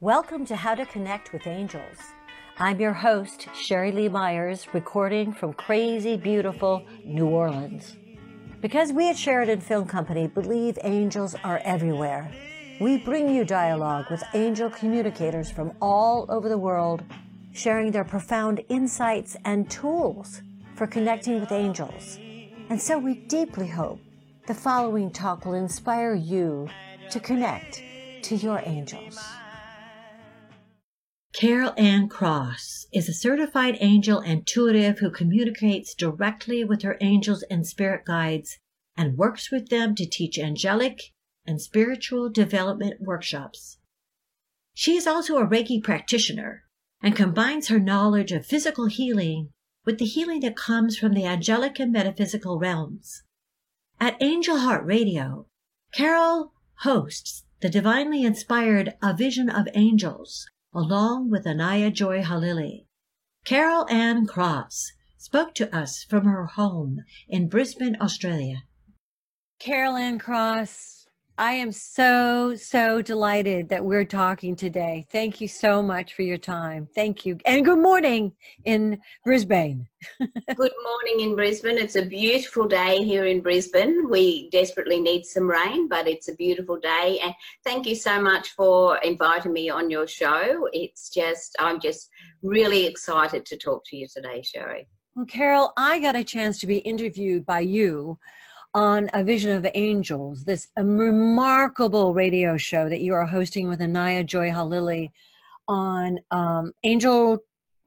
Welcome to How to Connect with Angels. I'm your host, Sherry Lee Myers, recording from crazy, beautiful New Orleans. Because we at Sheridan Film Company believe angels are everywhere, we bring you dialogue with angel communicators from all over the world, sharing their profound insights and tools for connecting with angels. And so we deeply hope the following talk will inspire you to connect to your angels. Carol Anne Cross is a certified angel intuitive who communicates directly with her angels and spirit guides and works with them to teach angelic and spiritual development workshops. She is also a Reiki practitioner and combines her knowledge of physical healing with the healing that comes from the angelic and metaphysical realms. At Angel Heart Radio, Carol hosts the divinely inspired A Vision of Angels, along with Anayah Joi Holilly. Carol Anne Cross spoke to us from her home in Brisbane, Australia. Carol Anne Cross, I am so, so delighted that we're talking today. Thank you so much for your time. Thank you. And good morning in Brisbane. good morning in Brisbane. It's a beautiful day here in Brisbane. We desperately need some rain, but it's a beautiful day. And thank you so much for inviting me on your show. It's just, I'm just really excited to talk to you today, Sherry. Well, Carol, I got a chance to be interviewed by you on A Vision of Angels, this remarkable radio show that you are hosting with Anayah Joi Holilly on um, Angel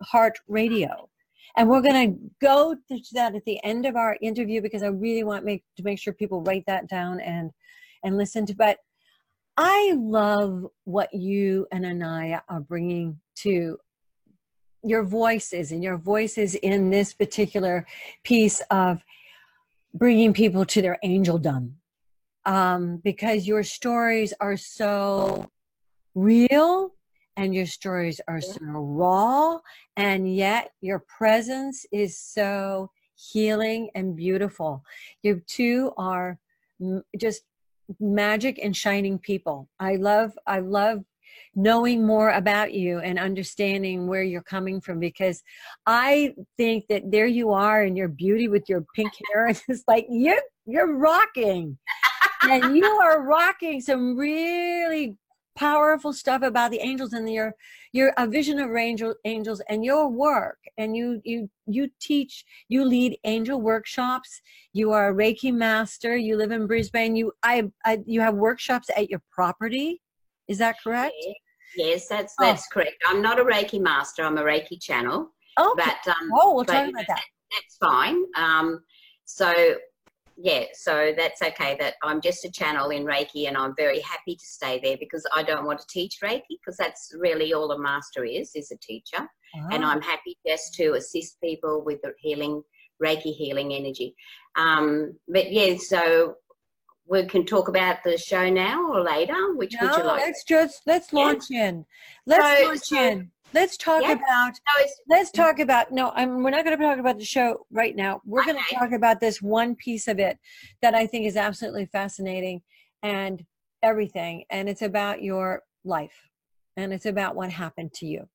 Heart Radio. And we're going to go to that at the end of our interview because I really want make, to make sure people write that down and and listen to. But I love what you and Anayah are bringing to your voices and your voices in this particular piece of bringing people to their angeldom um, because your stories are so real and your stories are so raw and yet your presence is so healing and beautiful. You two are just magic and shining people. I love i love knowing more about you and understanding where you're coming from because I think that there you are in your beauty with your pink hair and it's like you you're rocking. and you are rocking some really powerful stuff about the angels and your your a vision of angel angels and your work. And you you you teach you lead angel workshops. You are a reiki master. You live in brisbane. You i, I you have workshops at your property is that correct? Yes, that's oh. that's oh. correct. I'm not a Reiki master. I'm a Reiki channel. Oh, but um, oh, we'll talk about that. That's fine. Um, so yeah, so that's okay. That I'm just a channel in Reiki, and I'm very happy to stay there because I don't want to teach Reiki because that's really all a master is is a teacher, oh. and I'm happy just to assist people with the healing Reiki healing energy. Um, but yeah, so we can talk about the show now or later. Which no, would you like? Let's just let's launch yeah. in. Let's so, launch so, in. Let's talk yeah. about. No, let's talk about. No, I'm, we're not going to talk about the show right now. We're okay. going to talk about this one piece of it that I think is absolutely fascinating and everything, and it's about your life, and it's about what happened to you.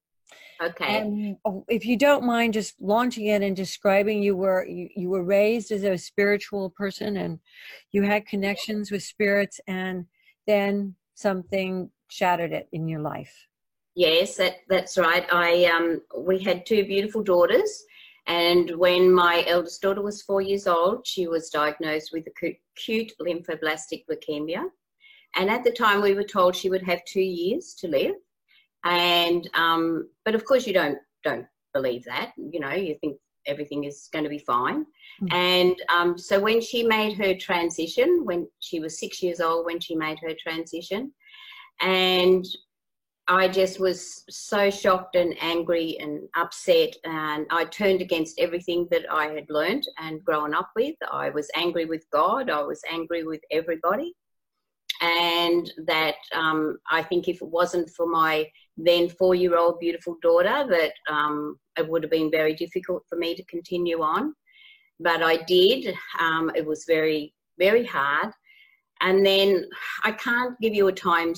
Okay. And if you don't mind just launching it and describing you were you, you were raised as a spiritual person and you had connections with spirits and then something shattered it in your life. Yes, that that's right. I um we had two beautiful daughters and when my eldest daughter was 4 years old, she was diagnosed with acute lymphoblastic leukemia. And at the time we were told she would have 2 years to live and um, but of course you don't don't believe that you know you think everything is going to be fine mm-hmm. and um, so when she made her transition when she was six years old when she made her transition and I just was so shocked and angry and upset, and I turned against everything that I had learned and grown up with. I was angry with God, I was angry with everybody, and that um, I think if it wasn't for my then four year old beautiful daughter that um, it would have been very difficult for me to continue on. But I did. Um, it was very, very hard. And then I can't give you a time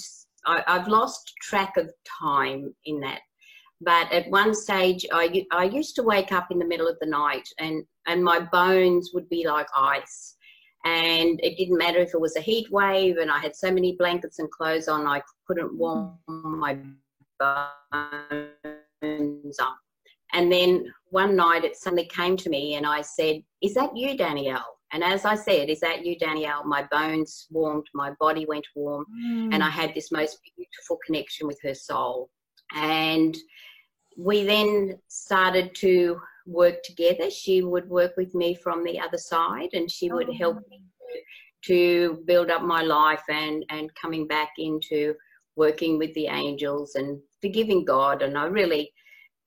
I, I've lost track of time in that. But at one stage, I, I used to wake up in the middle of the night and, and my bones would be like ice. And it didn't matter if it was a heat wave and I had so many blankets and clothes on, I couldn't warm my bones up. And then one night it suddenly came to me and I said, Is that you, Danielle? And as I said, Is that you, Danielle? My bones warmed, my body went warm, mm. and I had this most beautiful connection with her soul. And we then started to work together. She would work with me from the other side and she would oh. help me to build up my life and, and coming back into working with the angels and forgiving God. And I really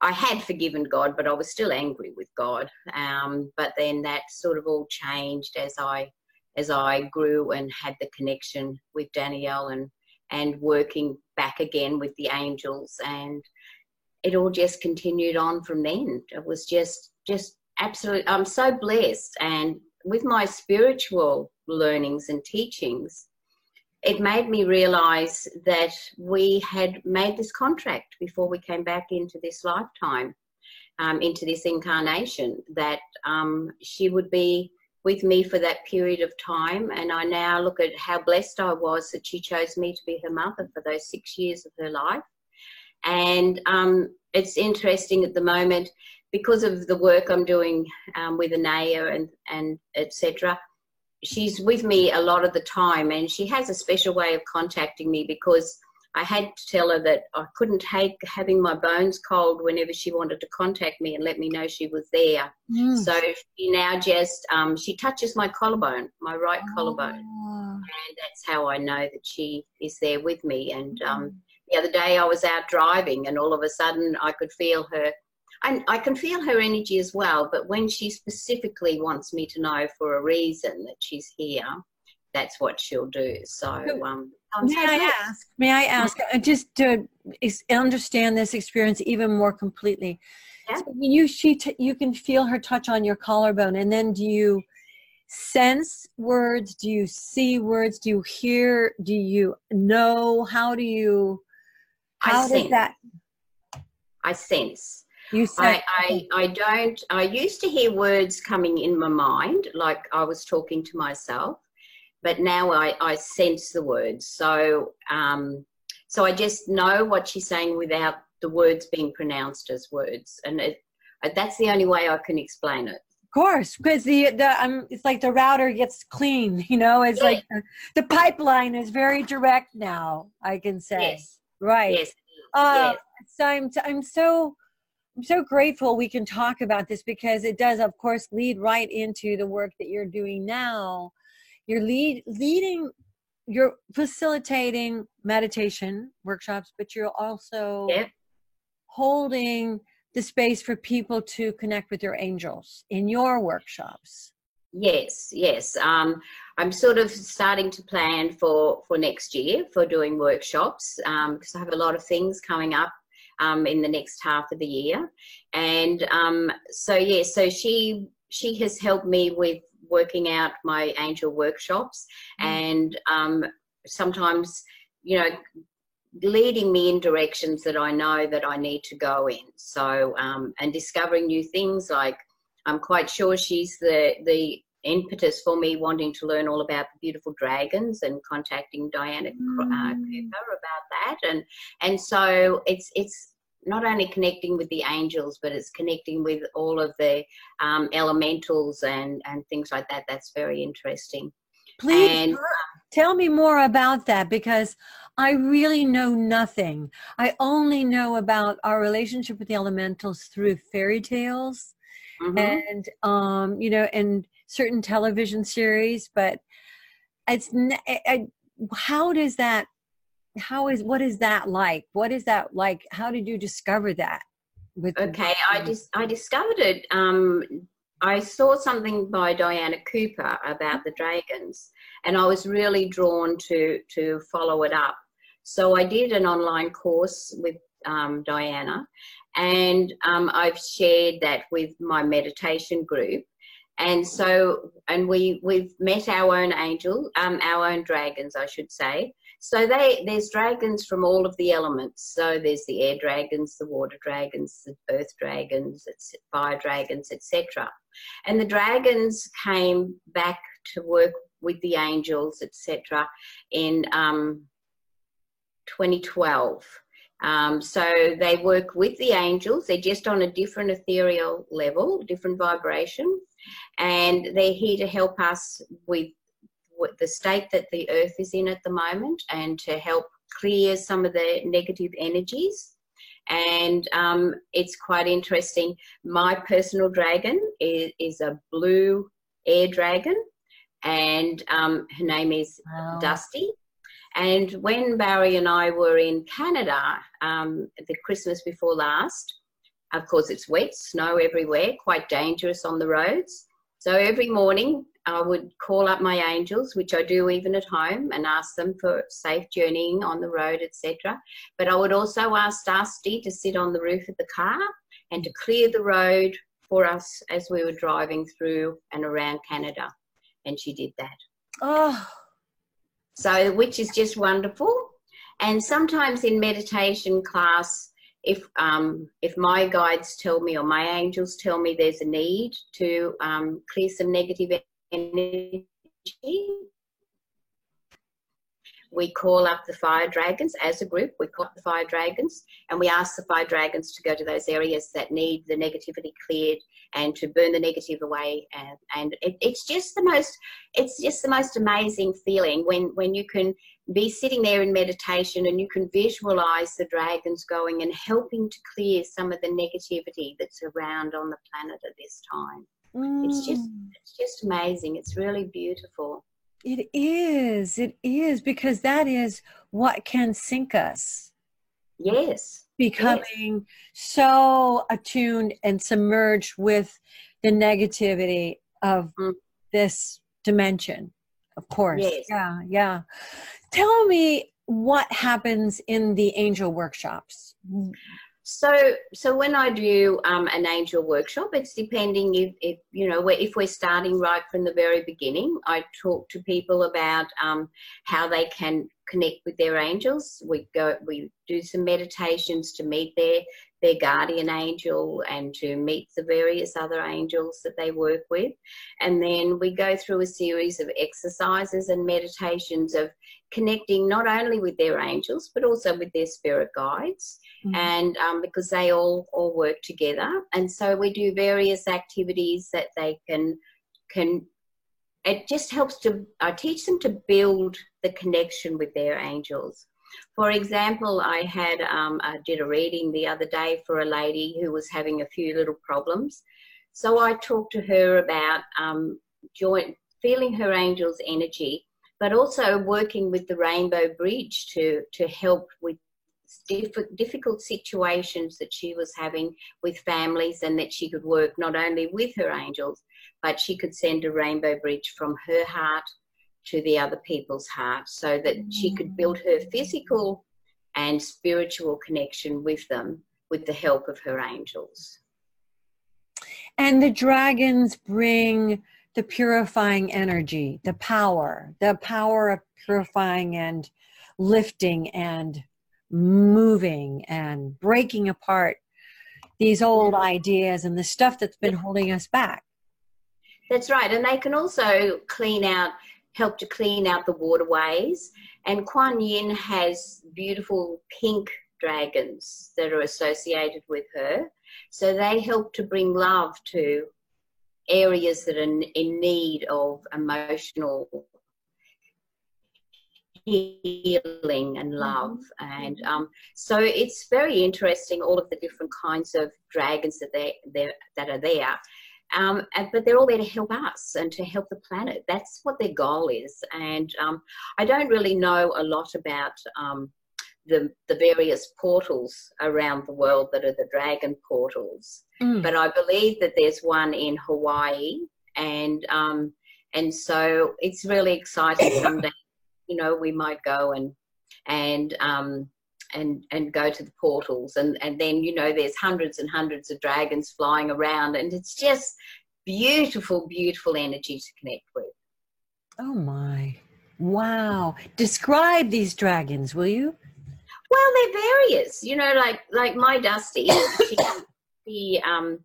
I had forgiven God, but I was still angry with God. Um, but then that sort of all changed as I as I grew and had the connection with Danielle and and working back again with the angels and it all just continued on from then. It was just just absolutely I'm so blessed and with my spiritual learnings and teachings it made me realize that we had made this contract before we came back into this lifetime, um, into this incarnation, that um, she would be with me for that period of time. And I now look at how blessed I was that she chose me to be her mother for those six years of her life. And um, it's interesting at the moment because of the work I'm doing um, with Anayah and, and etc she's with me a lot of the time and she has a special way of contacting me because I had to tell her that I couldn't take having my bones cold whenever she wanted to contact me and let me know she was there. Mm. So she now just um, she touches my collarbone, my right oh. collarbone, and that's how I know that she is there with me. And um, mm. the other day I was out driving, and all of a sudden I could feel her I, I can feel her energy as well, but when she specifically wants me to know for a reason that she's here, that's what she'll do. So, um, may I ask? May I ask uh, just to understand this experience even more completely? Yeah. So you she t- you can feel her touch on your collarbone, and then do you sense words? Do you see words? Do you hear? Do you know? How do you? How I does that? I sense. You I, I, I don't I used to hear words coming in my mind like I was talking to myself, but now I, I sense the words. So um, so I just know what she's saying without the words being pronounced as words, and it, that's the only way I can explain it. Of course, because the the um, it's like the router gets clean. You know, it's like the, the, pipeline is very direct now. I can say, yes. right? Yes. Uh, yes. So I'm I'm so I'm so grateful we can talk about this because it does, of course, lead right into the work that you're doing now. You're lead leading, you're facilitating meditation workshops, but you're also yeah. holding the space for people to connect with your angels in your workshops. Yes, yes. Um, I'm sort of starting to plan for for next year for doing workshops because um, I have a lot of things coming up um, in the next half of the year. And um, so, yeah, so she she has helped me with working out my angel workshops mm. and um, sometimes, you know, leading me in directions that I know that I need to go in. So, um, and discovering new things like I'm quite sure she's the the impetus for me wanting to learn all about the beautiful dragons and contacting Diana uh, mm. Cooper about that and and so it's it's not only connecting with the angels but it's connecting with all of the um, elementals and and things like that that's very interesting please and, tell me more about that because I really know nothing. I only know about our relationship with the elementals through fairy tales mm-hmm. and um, you know, and certain television series, but it's I, how does that how is what is that like? What is that like? How did you discover that with okay i just i discovered it um i saw something by diana cooper about the dragons and i was really drawn to to follow it up. So i did an online course with um, diana and um, i've shared that with my meditation group and so and we we've met our own angel um, our own dragons i should say So they there's dragons from all of the elements. So there's the air dragons, the water dragons, the earth dragons, fire dragons, etc. And the dragons came back to work with the angels, etc. in um, 2012. Um, so they work with the angels. They're just on a different ethereal level, different vibration, and they're here to help us with the state that the earth is in at the moment and to help clear some of the negative energies. And um, it's quite interesting. My personal dragon is, is a blue air dragon, and um, her name is wow. Dusty. And when Barry and I were in Canada, um, the Christmas before last, of course, it's wet, snow everywhere, quite dangerous on the roads. So every morning, I would call up my angels, which I do even at home, and ask them for safe journeying on the road, etc. But I would also ask Dusty to sit on the roof of the car and to clear the road for us as we were driving through and around Canada. And she did that. Oh. So, which is just wonderful. And sometimes in meditation class, if um, if my guides tell me or my angels tell me there's a need to um, clear some negative energy. We call up the fire dragons as a group. We call up the fire dragons and we ask the fire dragons to go to those areas that need the negativity cleared and to burn the negative away. And, and it, it's just the most, it's just the most amazing feeling when, when you can be sitting there in meditation and you can visualize the dragons going and helping to clear some of the negativity that's around on the planet at this time. Mm. It's just it's just amazing. It's really beautiful. It is. It is because that is what can sink us. Yes. Becoming so attuned and submerged with the negativity of mm. this dimension. Of course. Yes. Yeah, yeah. Tell me what happens in the angel workshops. So, so when I do um, an angel workshop, it's depending if, if you know if we're starting right from the very beginning. I talk to people about um, how they can connect with their angels. We go, we do some meditations to meet their their guardian angel and to meet the various other angels that they work with, and then we go through a series of exercises and meditations of connecting not only with their angels but also with their spirit guides. Mm-hmm. and um, because they all all work together. And so we do various activities that they can can it just helps to i teach them to build the connection with their angels for example i had um, i did a reading the other day for a lady who was having a few little problems. So i talked to her about um, joint feeling her angel's energy but also working with the rainbow bridge to to help with difficult situations that she was having with families and that she could work not only with her angels, but she could send a rainbow bridge from her heart to the other people's heart so that she mm. could build her physical and spiritual connection with them with the help of her angels. And the dragons bring the purifying energy, the power, the power of purifying and lifting and moving and breaking apart these old ideas and the stuff that's been holding us back. That's right. And they can also clean out, help to clean out the waterways. And Kuan Yin has beautiful pink dragons that are associated with her. So they help to bring love to areas that are in need of emotional healing and love. Mm-hmm. And um, so it's very interesting, all of the different kinds of dragons that, they, that are there. Um, and, but they're all there to help us and to help the planet. That's what their goal is. And um, I don't really know a lot about um, the, the various portals around the world that are the dragon portals, mm. but I believe that there's one in Hawaii, and um, and so it's really exciting someday you know, we might go and and um, and and go to the portals, and and then you know, there's hundreds and hundreds of dragons flying around, and it's just beautiful, beautiful energy to connect with. Oh my. Wow. Describe these dragons, will you? Well, they're various. You know, like like my Dusty, she, she um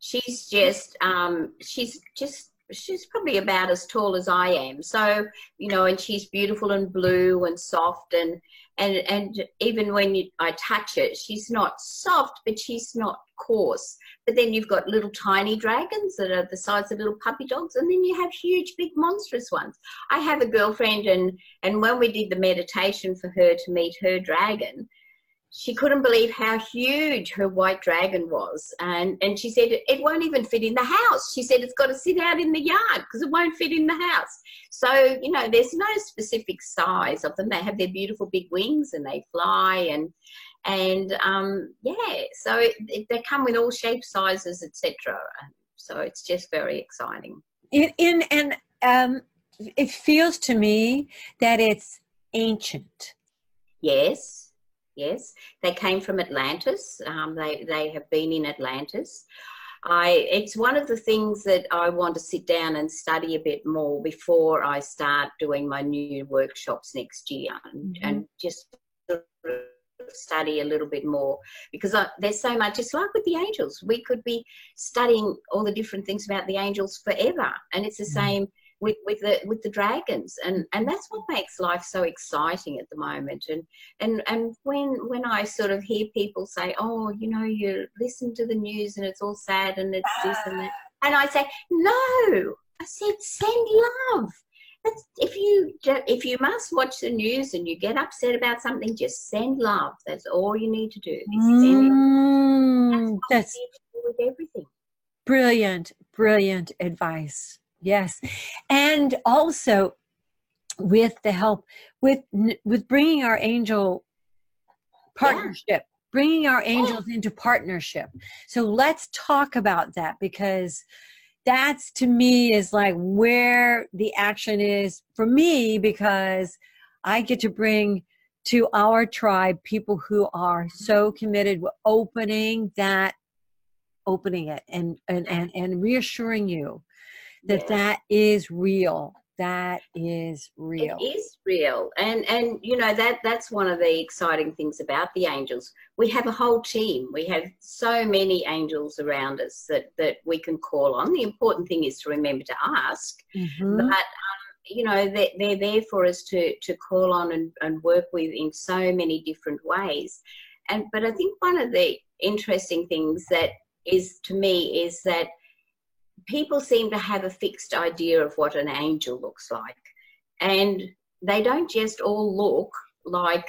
she's just um she's just she's probably about as tall as I am. So, you know, and she's beautiful and blue and soft and and and even when you, I touch it, she's not soft, but she's not coarse. But then you've got little tiny dragons that are the size of little puppy dogs, and then you have huge, big, monstrous ones. I have a girlfriend, and and when we did the meditation for her to meet her dragon, she couldn't believe how huge her white dragon was. And, and she said, it won't even fit in the house. She said, it's got to sit out in the yard because it won't fit in the house. So, you know, there's no specific size of them. They have their beautiful big wings and they fly and, and um, yeah, so it, it, they come with all shapes, sizes, etc. So it's just very exciting. In, in and um, it feels to me that it's ancient. Yes, Yes, they came from Atlantis. Um, they they have been in Atlantis. I it's one of the things that I want to sit down and study a bit more before I start doing my new workshops next year, and, mm-hmm. and just study a little bit more because I, there's so much. It's like with the angels. We could be studying all the different things about the angels forever, and it's the mm-hmm. same with, with the with the dragons. And and that's what makes life so exciting at the moment. And and and when when i sort of hear people say oh you know you listen to the news and it's all sad and it's this and that and i say no i said send love. That's, if you if you must watch the news and you get upset about something just send love. That's all you need to do. Mm, that's, that's with everything. Brilliant brilliant advice Yes. And also with the help with with bringing our angel partnership yeah. bringing our angels into partnership so let's talk about that because that's to me is like where the action is for me because i get to bring to our tribe people who are so committed with opening that opening it and and and, and reassuring you that that is real. That is real. it is real. And and you know that that's one of the exciting things about the angels. We have a whole team. We have so many angels around us that that we can call on. The important thing is to remember to ask. Mm-hmm. but um, you know they're, they're there for us to to call on and, and work with in so many different ways. And but i think one of the interesting things that is to me is that people seem to have a fixed idea of what an angel looks like. And they don't just all look like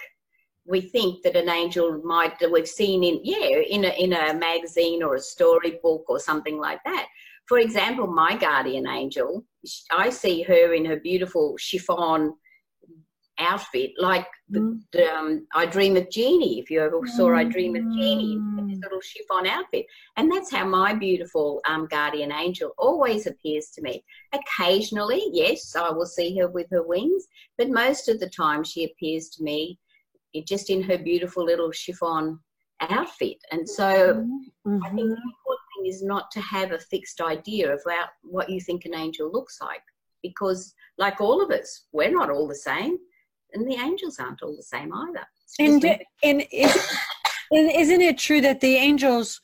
we think that an angel might that we've seen in yeah in a in a magazine or a storybook or something like that for example my guardian angel i see her in her beautiful chiffon outfit, like mm. the um, I Dream of Jeannie. If you ever saw I Dream of Jeannie, this little chiffon outfit, and that's how my beautiful um, guardian angel always appears to me. Occasionally, yes, I will see her with her wings, but most of the time she appears to me just in her beautiful little chiffon outfit. And so, mm-hmm. I think the important thing is not to have a fixed idea of what you think an angel looks like, because like all of us, we're not all the same and the angels aren't all the same either. And, and, is, and isn't it true that the angels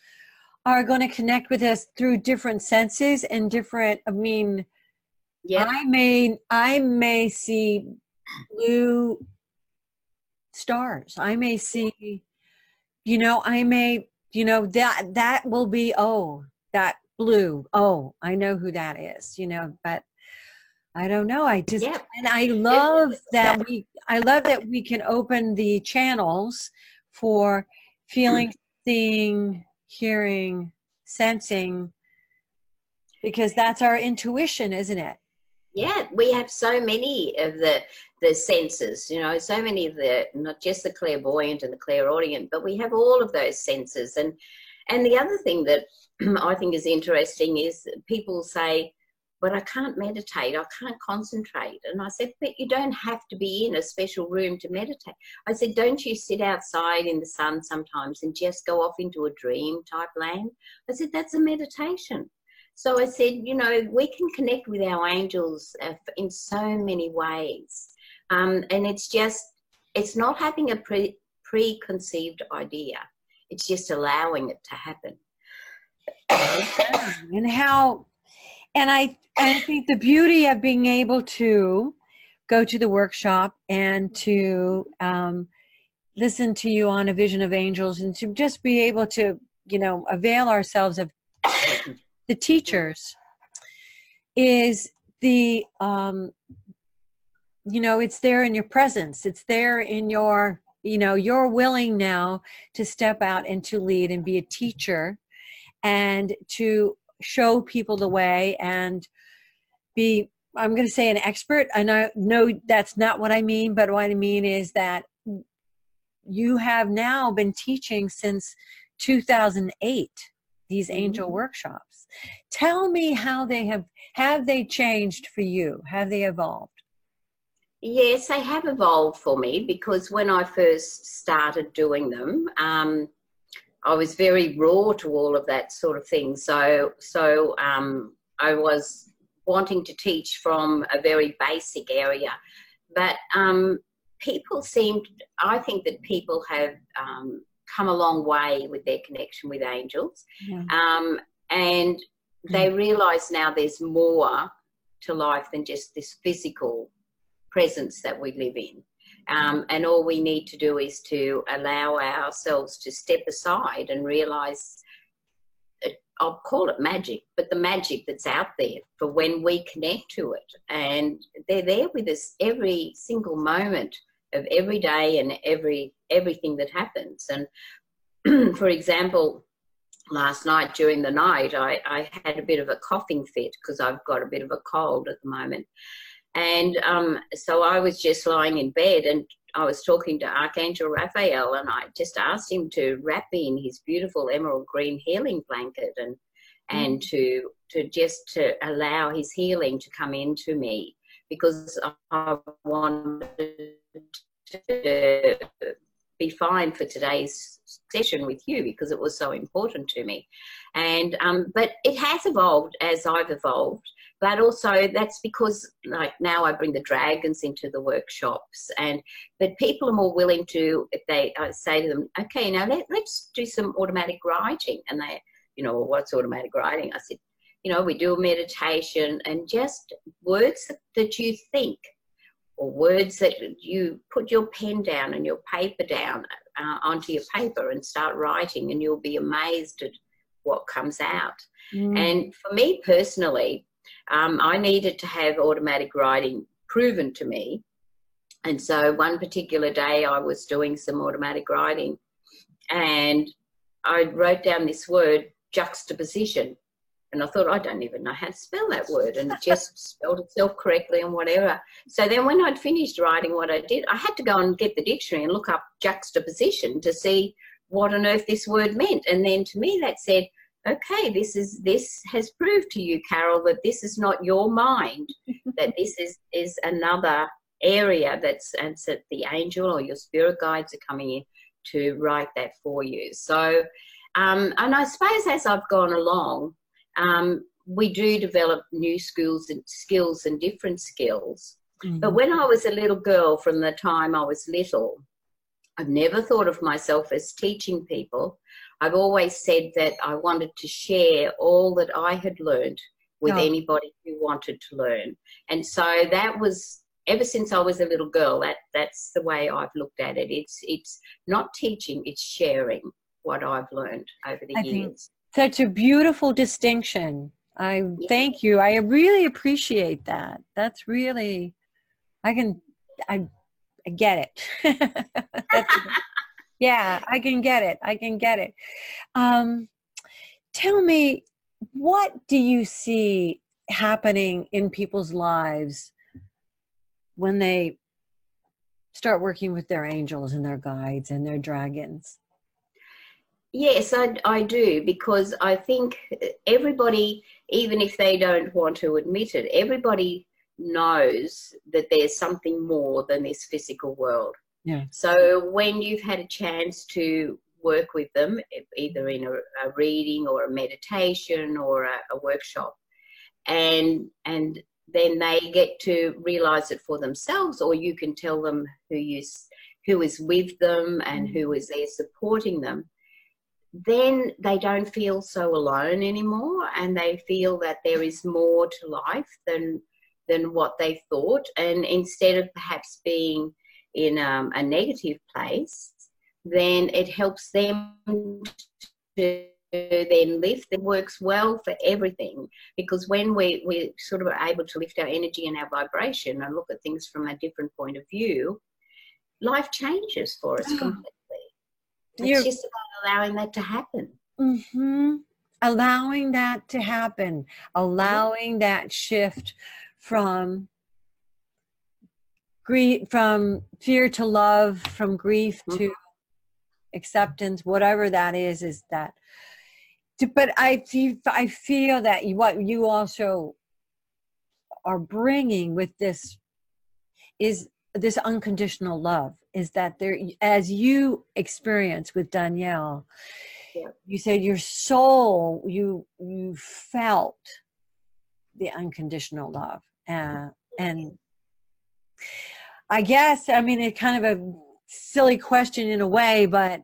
are going to connect with us through different senses and different, I mean, yeah. I may, I may see blue stars. I may see, you know, I may, you know, that, that will be, oh, that blue. Oh, I know who that is, you know, but I don't know. I just yeah. and I love that we I love that we can open the channels for feeling, mm. seeing, hearing, sensing because that's our intuition, isn't it? Yeah, we have so many of the the senses, you know, so many of the not just the clairvoyant and the clairaudient, but we have all of those senses. And and the other thing that I think is interesting is people say, but I can't meditate. I can't concentrate. And I said, but you don't have to be in a special room to meditate. I said, don't you sit outside in the sun sometimes and just go off into a dream type land? I said, that's a meditation. So I said, you know, we can connect with our angels uh, in so many ways. Um, and it's just, it's not having a pre- preconceived idea, it's just allowing it to happen. and how, and I, I think the beauty of being able to go to the workshop and to um, listen to you on a vision of angels and to just be able to, you know, avail ourselves of the teachers is the um, you know it's there in your presence. It's there in your you know you're willing now to step out and to lead and be a teacher and to show people the way and be i'm going to say an expert and i know that's not what i mean but what i mean is that you have now been teaching since 2008 these angel mm-hmm. workshops. Tell me how they have have they changed for you? Have they evolved? Yes, they have evolved for me because when I first started doing them, um, I was very raw to all of that sort of thing. So, so um, I was wanting to teach from a very basic area, but um, people seemed. I think that people have um, come a long way with their connection with angels. Yeah. Um, and they mm. realize now there's more to life than just this physical presence that we live in. Um, and all we need to do is to allow ourselves to step aside and realize I'll call it magic, but the magic that's out there for when we connect to it. And they're there with us every single moment of every day and every everything that happens. And for example, last night during the night, I, I had a bit of a coughing fit because I've got a bit of a cold at the moment. And um, so I was just lying in bed and I was talking to Archangel Raphael and I just asked him to wrap me in his beautiful emerald green healing blanket and and mm. to to just to allow his healing to come into me because I wanted to be fine for today's session with you because it was so important to me. And um, but it has evolved as I've evolved. But also that's because like now I bring the dragons into the workshops and but people are more willing to if they I say to them, okay, now let, let's do some automatic writing and they you know, well, what's automatic writing? I said, you know, we do a meditation and just words that you think or words that you put your pen down and your paper down uh, onto your paper and start writing, and you'll be amazed at what comes out. Mm. And for me personally, um, I needed to have automatic writing proven to me. And so one particular day I was doing some automatic writing and I wrote down this word juxtaposition. And I thought, I don't even know how to spell that word. And it just spelled itself correctly and whatever. So then when I'd finished writing what I did, I had to go and get the dictionary and look up juxtaposition to see what on earth this word meant. And then to me that said, okay, this is this has proved to you, Carol, that this is not your mind, that this is is another area that's and the angel or your spirit guides are coming in to write that for you. So um, and I suppose as I've gone along, um, we do develop new skills and skills and different skills. Mm-hmm. But when I was a little girl, from the time I was little, I've never thought of myself as teaching people. I've always said that I wanted to share all that I had learned with oh. anybody who wanted to learn. And so that was ever since I was a little girl, that that's the way I've looked at it. It's it's not teaching, it's sharing what I've learned over the I years. Such a beautiful distinction. I yeah. thank you. I really appreciate that. That's really, I can, I, I get it. yeah, I can get it. I can get it. Um, tell me, what do you see happening in people's lives when they start working with their angels and their guides and their dragons? Yes, I, I do because I think everybody, even if they don't want to admit it, everybody knows that there's something more than this physical world. Yeah. So when you've had a chance to work with them either in a, a reading or a meditation or a, a workshop and and then they get to realize it for themselves or you can tell them who you who is with them and mm. who is there supporting them then they don't feel so alone anymore and they feel that there is more to life than than what they thought and instead of perhaps being in um, a negative place then it helps them to then lift. It works well for everything because when we we sort of are able to lift our energy and our vibration and look at things from a different point of view life changes for us completely. It's You're, just about allowing that to happen. Mm-hmm. allowing that to happen. Allowing that shift from grief from fear to love from grief mm-hmm. to acceptance whatever that is is that but I feel, I feel that what you also are bringing with this is this unconditional love is that there as you experience with Danielle yeah. you said your soul you you felt the unconditional love uh, and I guess I mean it's kind of a silly question in a way but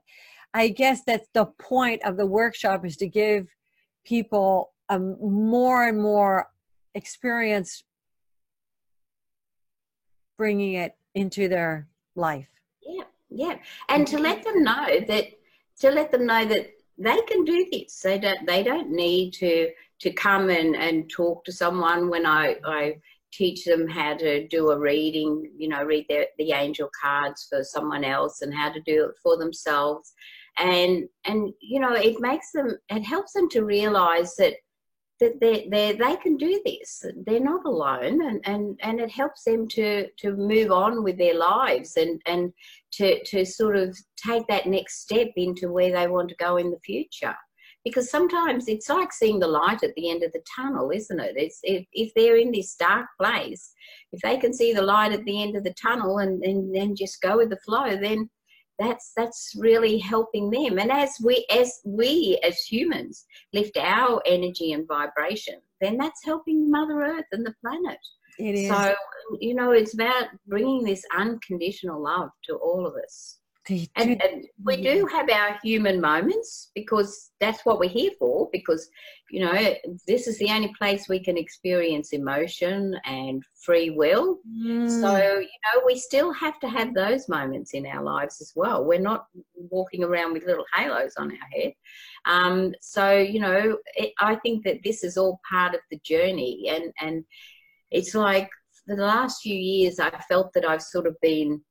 I guess that's the point of the workshop is to give people a more and more experience bringing it into their life. Yeah, yeah, and to let them know that to let them know that they can do this. They don't they don't need to to come and, and talk to someone when I, I teach them how to do a reading, you know, read their, the angel cards for someone else and how to do it for themselves. And and you know it makes them it helps them to realize that that they they they can do this. They're not alone and and and it helps them to to move on with their lives and and to to sort of take that next step into where they want to go in the future because sometimes it's like seeing the light at the end of the tunnel isn't it? It's if, if they're in this dark place if they can see the light at the end of the tunnel and, and then just go with the flow then that's that's really helping them. And as we as we as humans lift our energy and vibration then that's helping mother earth and the planet. It is. So you know it's about bringing this unconditional love to all of us and, and, we do have our human moments because that's what we're here for because you know this is the only place we can experience emotion and free will. Mm. so you know we still have to have those moments in our lives as well. We're not walking around with little halos on our head. Um, so you know it, i think that this is all part of the journey and and it's like the last few years i felt that i've sort of been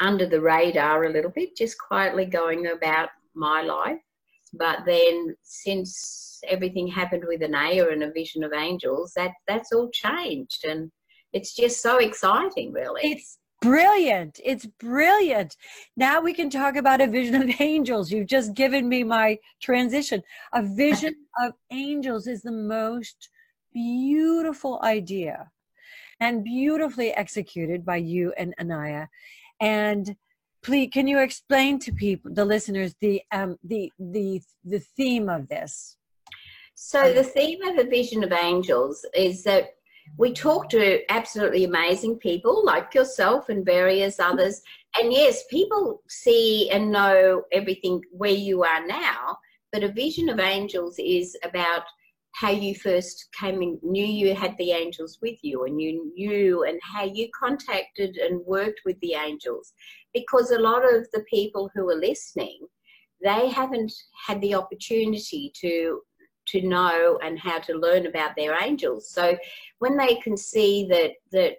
under the radar a little bit, just quietly going about my life. But then, since everything happened with Anayah and a vision of angels, that that's all changed, and it's just so exciting, really. It's brilliant. It's brilliant. Now we can talk about a vision of angels. You've just given me my transition. A vision of angels is the most beautiful idea and beautifully executed by you and Anayah. And please, can you explain to people, the listeners, the um, the the the theme of this? So the theme of a vision of angels is that we talk to absolutely amazing people like yourself and various others. And yes, people see and know everything where you are now, but a vision of angels is about how you first came in, knew you had the angels with you, and you knew and how you contacted and worked with the angels. Because a lot of the people who are listening, they haven't had the opportunity to to know and how to learn about their angels. So when they can see that that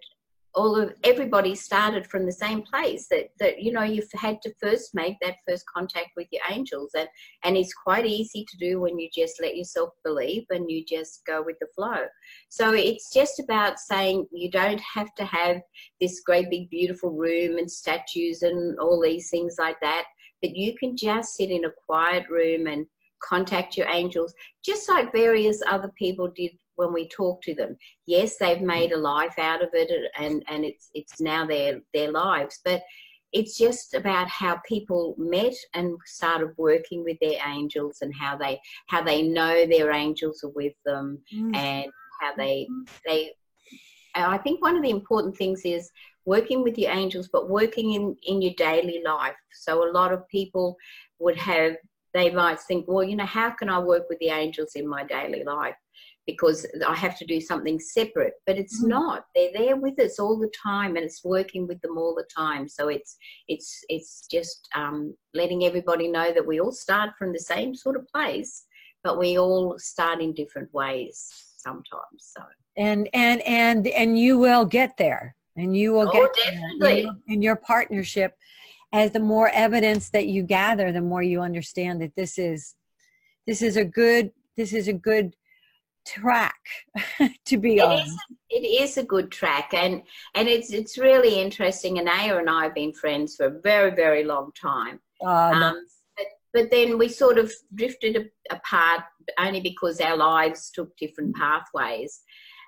all of everybody started from the same place that that you know you've had to first make that first contact with your angels. And and it's quite easy to do when you just let yourself believe and you just go with the flow. So it's just about saying you don't have to have this great big beautiful room and statues and all these things like that but you can just sit in a quiet room and contact your angels just like various other people did when we talk to them. Yes, they've made a life out of it, and and it's it's now their their lives, but it's just about how people met and started working with their angels and how they how they know their angels are with them mm. and how they they I think one of the important things is working with your angels, but working in, in your daily life. So a lot of people would have, they might think, well, you know, how can I work with the angels in my daily life? Because I have to do something separate, but it's mm-hmm. not. They're there with us all the time, and it's working with them all the time. So it's it's it's just um, letting everybody know that we all start from the same sort of place, but we all start in different ways sometimes. So and and and and you will get there and you will oh, get definitely. in your partnership as the more evidence that you gather the more you understand that this is this is a good this is a good track to be it on is, it is a good track and and it's it's really interesting and Aya and I have been friends for a very very long time. Uh, um, but, but then we sort of drifted apart only because our lives took different pathways.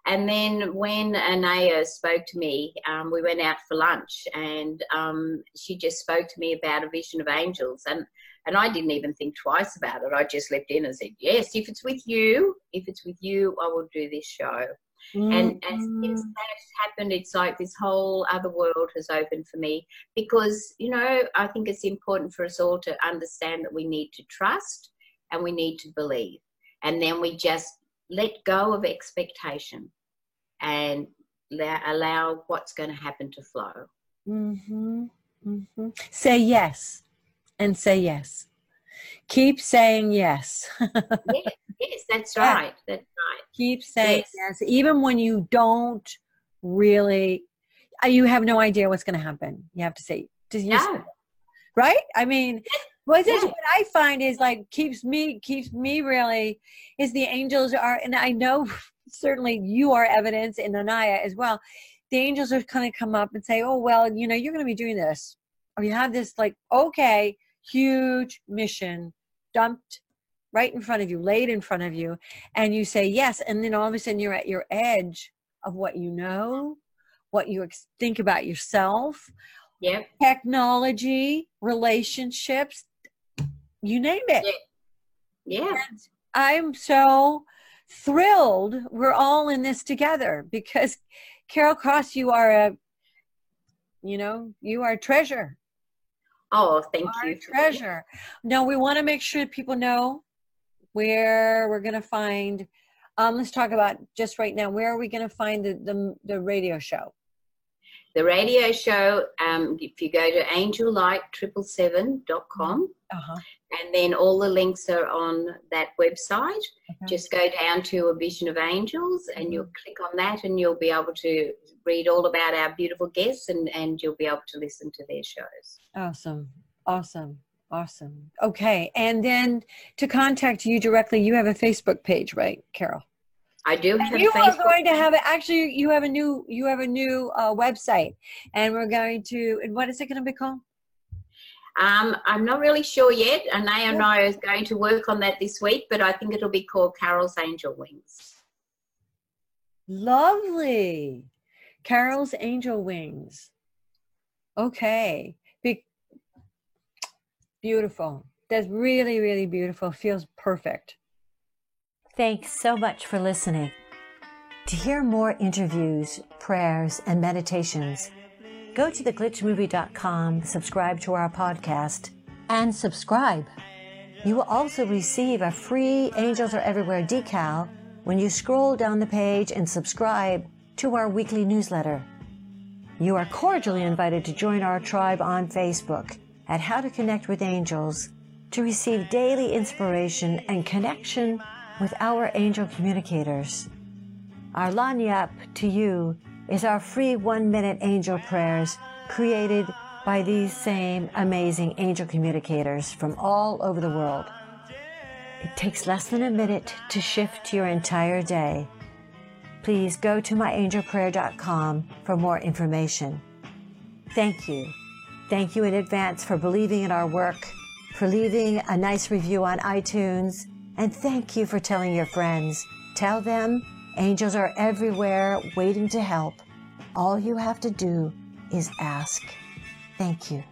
And then when Anayah spoke to me, um, we went out for lunch, and um, she just spoke to me about a vision of angels, and and I didn't even think twice about it. I just leapt in and said, "Yes, if it's with you, if it's with you, I will do this show." Mm-hmm. And, and since that happened, it's like this whole other world has opened for me because you know I think it's important for us all to understand that we need to trust and we need to believe, and then we just let go of expectation and allow what's going to happen to flow. Mm-hmm. Mm-hmm. Say yes and say yes. Keep saying yes. yes, yes, that's right. That's right. Keep saying yes. yes. even when you don't really, uh, you have no idea what's going to happen. You have to say, does you no. right? I mean, what, yeah. what I find is like keeps me keeps me really is the angels are, and I know certainly you are evidence in Anayah as well. The angels are kind of come up and say, oh, well, you know, you're going to be doing this. Or you have this like, okay, huge mission dumped right in front of you, laid in front of you. And you say yes. And then all of a sudden you're at your edge of what you know, what you ex- think about yourself, yep. technology, relationships, you name it. Yeah. yeah. I'm so thrilled we're all in this together because Carol Cross, you are a, you know, you are a treasure. Oh, thank you. treasure. No, we want to make sure people know where we're going to find. Um, let's talk about just right now. Where are we going to find the, the, the radio show? The radio show, um, if you go to angellight777.com, uh-huh. and then all the links are on that website. Okay. Just go down to A Vision of Angels and you'll mm-hmm. click on that and you'll be able to read all about our beautiful guests and, and you'll be able to listen to their shows. Awesome. Awesome. Awesome. Okay. And then to contact you directly, you have a Facebook page, right, Carol? I do. And you are going to have it. Actually, you have a new you have a new uh, website, and we're going to. And what is it going to be called? Um, I'm not really sure yet. And I and I is going to work on that this week, but I think it'll be called Carol's Angel Wings. Lovely, Carol's Angel Wings. Okay, beautiful. That's really really beautiful. Feels perfect. Thanks so much for listening. To hear more interviews, prayers, and meditations, go to theglitchmovie.com, subscribe to our podcast, and subscribe. You will also receive a free Angels Are Everywhere decal when you scroll down the page and subscribe to our weekly newsletter. You are cordially invited to join our tribe on Facebook at How to Connect with Angels to receive daily inspiration and connection with our angel communicators. Our lagniappe to you is our free one minute angel prayers created by these same amazing angel communicators from all over the world. It takes less than a minute to shift your entire day. Please go to myangelprayer.com for more information. Thank you. Thank you in advance for believing in our work, for leaving a nice review on iTunes, and thank you for telling your friends. Tell them angels are everywhere waiting to help. All you have to do is ask. Thank you.